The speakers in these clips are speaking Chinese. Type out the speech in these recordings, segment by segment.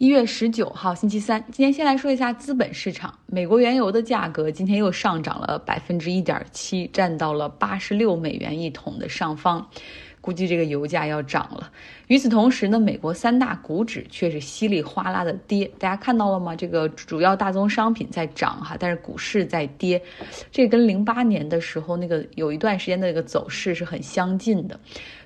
一月十九号，星期三。今天先来说一下资本市场。美国原油的价格今天又上涨了百分之一点七，站到了八十六美元一桶的上方。估计这个油价要涨了。与此同时呢，美国三大股指却是稀里哗啦的跌。大家看到了吗？这个主要大宗商品在涨哈，但是股市在跌。这跟零八年的时候那个有一段时间的那个走势是很相近的。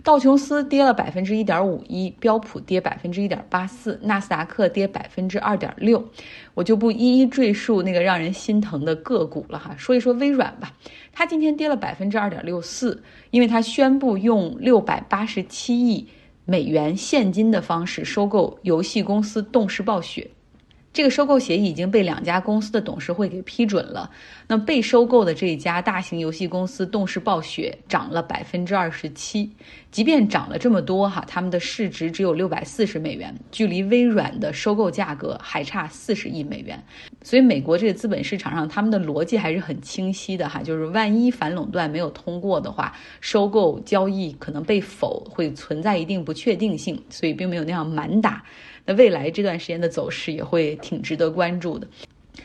道琼斯跌了百分之一点五一，标普跌百分之一点八四，纳斯达克跌百分之二点六。我就不一一赘述那个让人心疼的个股了哈，说一说微软吧。它今天跌了百分之二点六四，因为它宣布用六百八十七亿美元现金的方式收购游戏公司动视暴雪。这个收购协议已经被两家公司的董事会给批准了。那被收购的这一家大型游戏公司动视暴雪涨了百分之二十七，即便涨了这么多哈，他们的市值只有六百四十美元，距离微软的收购价格还差四十亿美元。所以美国这个资本市场上，他们的逻辑还是很清晰的哈，就是万一反垄断没有通过的话，收购交易可能被否，会存在一定不确定性，所以并没有那样满打。那未来这段时间的走势也会挺值得关注的，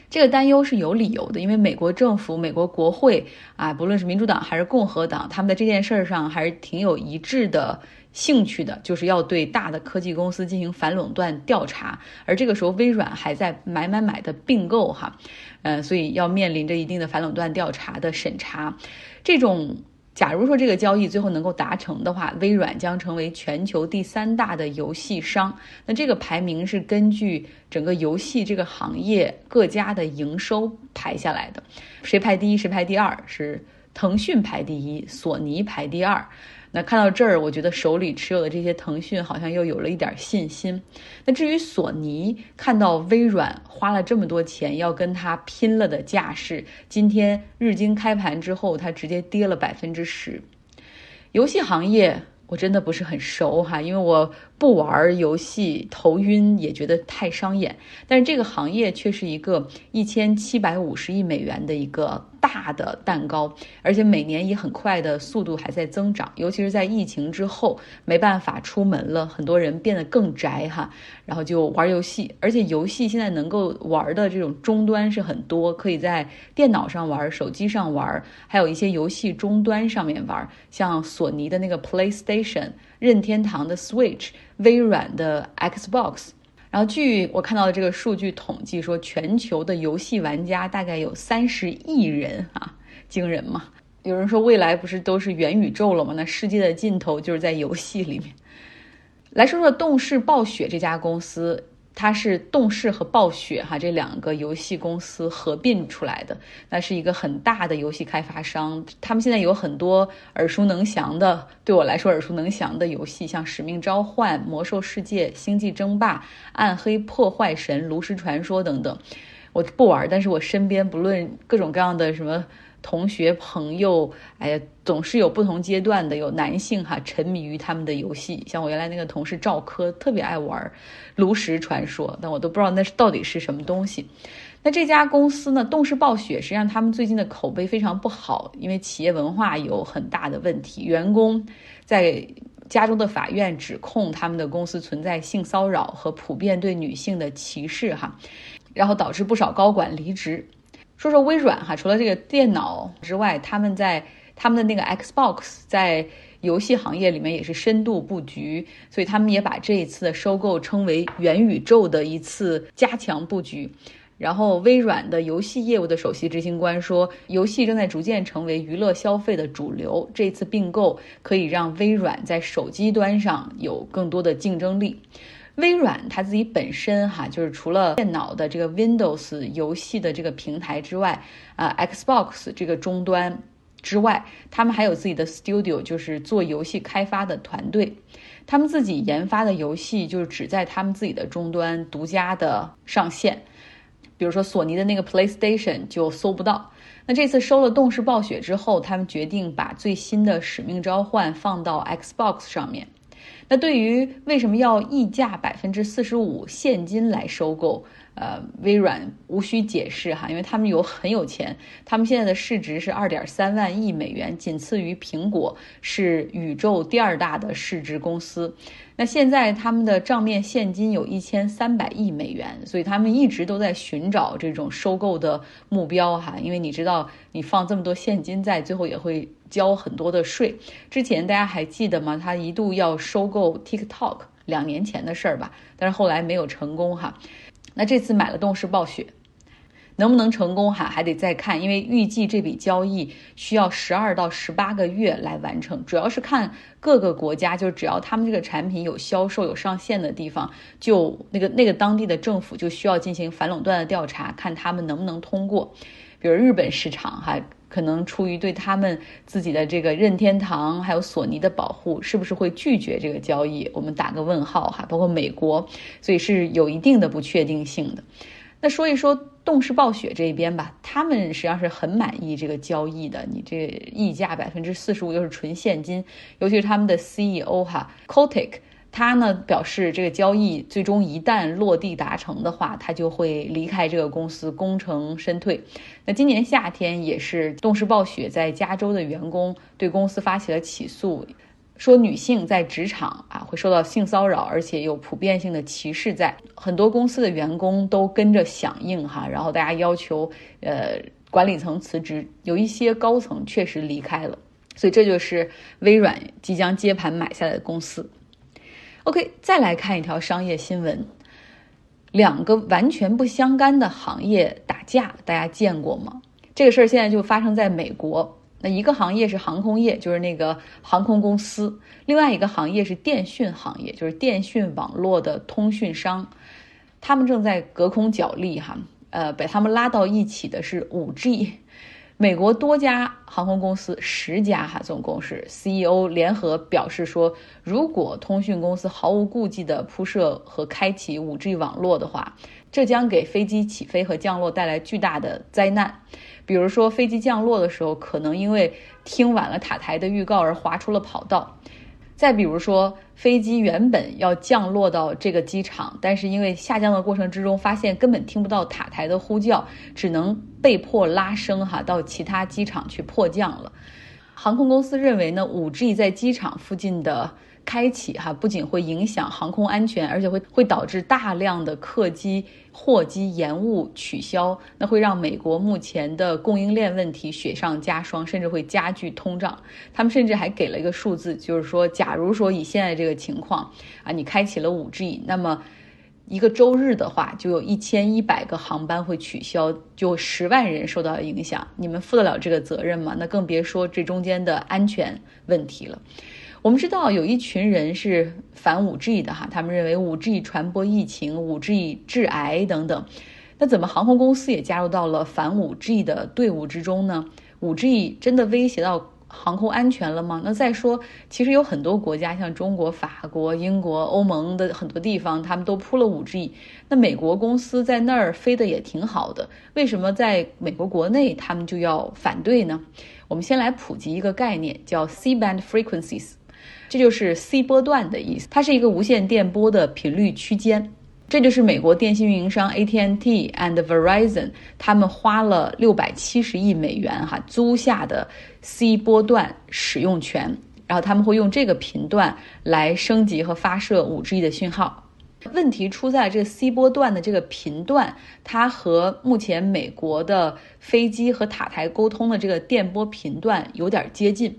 这个担忧是有理由的，因为美国政府、美国国会啊，不论是民主党还是共和党，他们在这件事儿上还是挺有一致的兴趣的，就是要对大的科技公司进行反垄断调查。而这个时候，微软还在买买买的并购哈，嗯，所以要面临着一定的反垄断调查的审查，这种。假如说这个交易最后能够达成的话，微软将成为全球第三大的游戏商。那这个排名是根据整个游戏这个行业各家的营收排下来的，谁排第一，谁排第二，是腾讯排第一，索尼排第二。那看到这儿，我觉得手里持有的这些腾讯好像又有了一点信心。那至于索尼，看到微软花了这么多钱要跟他拼了的架势，今天日经开盘之后，它直接跌了百分之十。游戏行业。我真的不是很熟哈，因为我不玩游戏，头晕也觉得太伤眼。但是这个行业却是一个一千七百五十亿美元的一个大的蛋糕，而且每年以很快的速度还在增长。尤其是在疫情之后，没办法出门了，很多人变得更宅哈，然后就玩游戏。而且游戏现在能够玩的这种终端是很多，可以在电脑上玩、手机上玩，还有一些游戏终端上面玩，像索尼的那个 PlayStation。任天堂的 Switch，微软的 Xbox，然后据我看到的这个数据统计说，全球的游戏玩家大概有三十亿人啊，惊人嘛！有人说未来不是都是元宇宙了吗？那世界的尽头就是在游戏里面。来说说动视暴雪这家公司。它是动视和暴雪哈这两个游戏公司合并出来的，那是一个很大的游戏开发商。他们现在有很多耳熟能详的，对我来说耳熟能详的游戏，像《使命召唤》《魔兽世界》《星际争霸》《暗黑破坏神》《炉石传说》等等。我不玩，但是我身边不论各种各样的什么。同学朋友，哎呀，总是有不同阶段的，有男性哈沉迷于他们的游戏，像我原来那个同事赵科，特别爱玩《炉石传说》，但我都不知道那是到底是什么东西。那这家公司呢，动视暴雪，实际上他们最近的口碑非常不好，因为企业文化有很大的问题，员工在加州的法院指控他们的公司存在性骚扰和普遍对女性的歧视哈，然后导致不少高管离职。说说微软哈，除了这个电脑之外，他们在他们的那个 Xbox 在游戏行业里面也是深度布局，所以他们也把这一次的收购称为元宇宙的一次加强布局。然后微软的游戏业务的首席执行官说，游戏正在逐渐成为娱乐消费的主流，这次并购可以让微软在手机端上有更多的竞争力。微软它自己本身哈，就是除了电脑的这个 Windows 游戏的这个平台之外，啊，Xbox 这个终端之外，他们还有自己的 Studio，就是做游戏开发的团队。他们自己研发的游戏就是只在他们自己的终端独家的上线，比如说索尼的那个 PlayStation 就搜不到。那这次收了动视暴雪之后，他们决定把最新的使命召唤放到 Xbox 上面。那对于为什么要溢价百分之四十五现金来收购？呃，微软无需解释哈，因为他们有很有钱，他们现在的市值是二点三万亿美元，仅次于苹果，是宇宙第二大的市值公司。那现在他们的账面现金有一千三百亿美元，所以他们一直都在寻找这种收购的目标哈，因为你知道，你放这么多现金在，最后也会交很多的税。之前大家还记得吗？他一度要收购 TikTok，两年前的事儿吧，但是后来没有成功哈。那这次买了动视暴雪，能不能成功哈？还得再看，因为预计这笔交易需要十二到十八个月来完成，主要是看各个国家，就只要他们这个产品有销售、有上线的地方，就那个那个当地的政府就需要进行反垄断的调查，看他们能不能通过。比如日本市场哈，可能出于对他们自己的这个任天堂还有索尼的保护，是不是会拒绝这个交易？我们打个问号哈。包括美国，所以是有一定的不确定性的。那说一说动视暴雪这一边吧，他们实际上是很满意这个交易的。你这溢价百分之四十五又是纯现金，尤其是他们的 CEO 哈 k o t i k 他呢表示，这个交易最终一旦落地达成的话，他就会离开这个公司，功成身退。那今年夏天也是动视暴雪在加州的员工对公司发起了起诉，说女性在职场啊会受到性骚扰，而且有普遍性的歧视，在很多公司的员工都跟着响应哈，然后大家要求呃管理层辞职，有一些高层确实离开了，所以这就是微软即将接盘买下来的公司。OK，再来看一条商业新闻，两个完全不相干的行业打架，大家见过吗？这个事儿现在就发生在美国。那一个行业是航空业，就是那个航空公司；另外一个行业是电讯行业，就是电讯网络的通讯商。他们正在隔空角力，哈，呃，把他们拉到一起的是五 G。美国多家航空公司，十家哈，总共是 CEO 联合表示说，如果通讯公司毫无顾忌地铺设和开启 5G 网络的话，这将给飞机起飞和降落带来巨大的灾难。比如说，飞机降落的时候，可能因为听晚了塔台的预告而滑出了跑道。再比如说，飞机原本要降落到这个机场，但是因为下降的过程之中发现根本听不到塔台的呼叫，只能被迫拉升哈到其他机场去迫降了。航空公司认为呢，五 G 在机场附近的。开启哈，不仅会影响航空安全，而且会会导致大量的客机、货机延误、取消，那会让美国目前的供应链问题雪上加霜，甚至会加剧通胀。他们甚至还给了一个数字，就是说，假如说以现在这个情况啊，你开启了五 G，那么一个周日的话，就有一千一百个航班会取消，就十万人受到影响。你们负得了这个责任吗？那更别说这中间的安全问题了。我们知道有一群人是反五 G 的哈，他们认为五 G 传播疫情、五 G 致癌等等。那怎么航空公司也加入到了反五 G 的队伍之中呢？五 G 真的威胁到航空安全了吗？那再说，其实有很多国家，像中国、法国、英国、欧盟的很多地方，他们都铺了五 G。那美国公司在那儿飞的也挺好的，为什么在美国国内他们就要反对呢？我们先来普及一个概念，叫 C-band frequencies。这就是 C 波段的意思，它是一个无线电波的频率区间。这就是美国电信运营商 AT&T and Verizon 他们花了六百七十亿美元哈租下的 C 波段使用权，然后他们会用这个频段来升级和发射 5G 的讯号。问题出在这个 C 波段的这个频段，它和目前美国的飞机和塔台沟通的这个电波频段有点接近。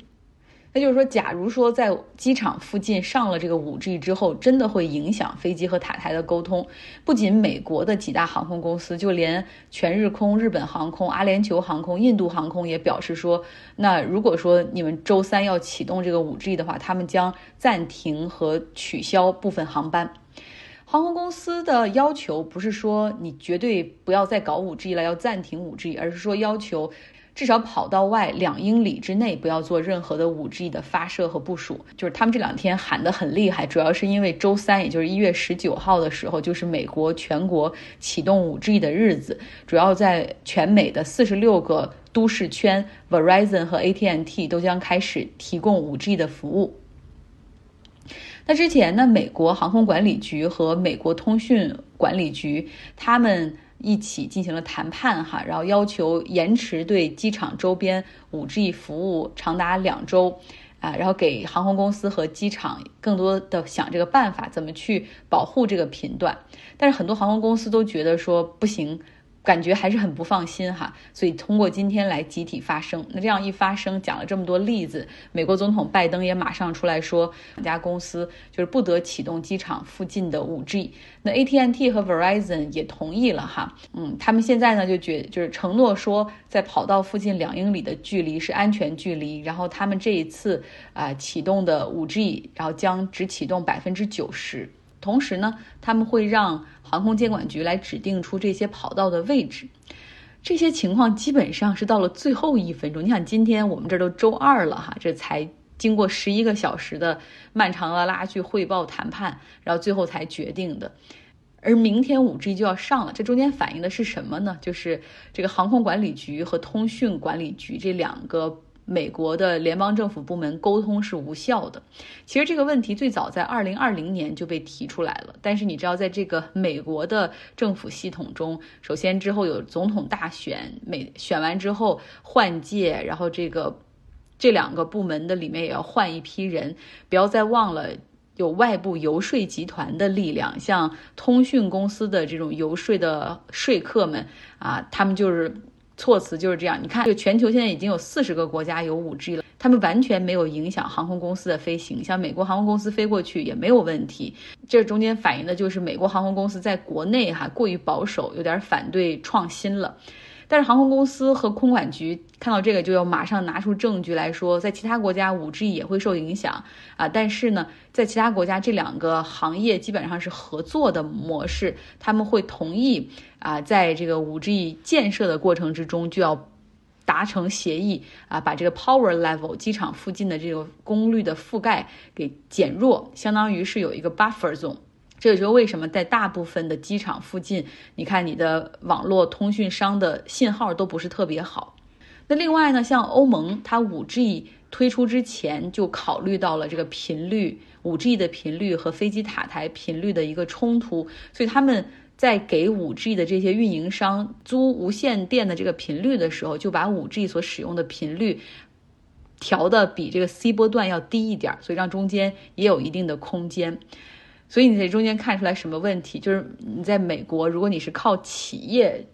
那就是说，假如说在机场附近上了这个五 G 之后，真的会影响飞机和塔台的沟通。不仅美国的几大航空公司，就连全日空、日本航空、阿联酋航空、印度航空也表示说，那如果说你们周三要启动这个五 G 的话，他们将暂停和取消部分航班。航空公司的要求不是说你绝对不要再搞五 G 了，要暂停五 G，而是说要求。至少跑道外两英里之内不要做任何的五 G 的发射和部署。就是他们这两天喊得很厉害，主要是因为周三，也就是一月十九号的时候，就是美国全国启动五 G 的日子。主要在全美的四十六个都市圈，Verizon 和 AT&T 都将开始提供五 G 的服务。那之前呢，美国航空管理局和美国通讯管理局他们一起进行了谈判哈，然后要求延迟对机场周边 5G 服务长达两周。啊，然后给航空公司和机场更多的想这个办法，怎么去保护这个频段？但是很多航空公司都觉得说不行。感觉还是很不放心哈，所以通过今天来集体发声。那这样一发声，讲了这么多例子，美国总统拜登也马上出来说，两家公司就是不得启动机场附近的 5G。那 AT&T 和 Verizon 也同意了哈，嗯，他们现在呢就觉就是承诺说，在跑道附近两英里的距离是安全距离。然后他们这一次啊启动的 5G，然后将只启动百分之九十。同时呢，他们会让航空监管局来指定出这些跑道的位置。这些情况基本上是到了最后一分钟。你想，今天我们这都周二了哈，这才经过十一个小时的漫长的拉锯汇报谈判，然后最后才决定的。而明天五 G 就要上了，这中间反映的是什么呢？就是这个航空管理局和通讯管理局这两个。美国的联邦政府部门沟通是无效的。其实这个问题最早在二零二零年就被提出来了，但是你知道，在这个美国的政府系统中，首先之后有总统大选，美选完之后换届，然后这个这两个部门的里面也要换一批人。不要再忘了有外部游说集团的力量，像通讯公司的这种游说的说客们啊，他们就是。措辞就是这样，你看，这个全球现在已经有四十个国家有五 G 了，他们完全没有影响航空公司的飞行，像美国航空公司飞过去也没有问题。这中间反映的就是美国航空公司在国内哈过于保守，有点反对创新了。但是航空公司和空管局看到这个，就要马上拿出证据来说，在其他国家五 G 也会受影响啊。但是呢，在其他国家这两个行业基本上是合作的模式，他们会同意啊，在这个五 G 建设的过程之中就要达成协议啊，把这个 power level 机场附近的这个功率的覆盖给减弱，相当于是有一个 buffer zone。这也就是为什么在大部分的机场附近，你看你的网络通讯商的信号都不是特别好。那另外呢，像欧盟，它五 G 推出之前就考虑到了这个频率，五 G 的频率和飞机塔台频率的一个冲突，所以他们在给五 G 的这些运营商租无线电的这个频率的时候，就把五 G 所使用的频率调的比这个 C 波段要低一点，所以让中间也有一定的空间。所以你在中间看出来什么问题？就是你在美国，如果你是靠企业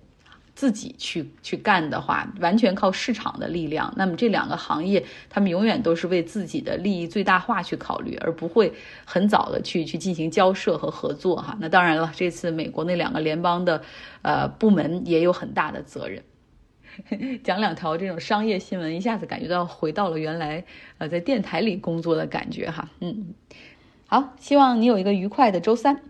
自己去去干的话，完全靠市场的力量，那么这两个行业他们永远都是为自己的利益最大化去考虑，而不会很早的去去进行交涉和合作哈。那当然了，这次美国那两个联邦的呃部门也有很大的责任。讲两条这种商业新闻，一下子感觉到回到了原来呃在电台里工作的感觉哈，嗯。好，希望你有一个愉快的周三。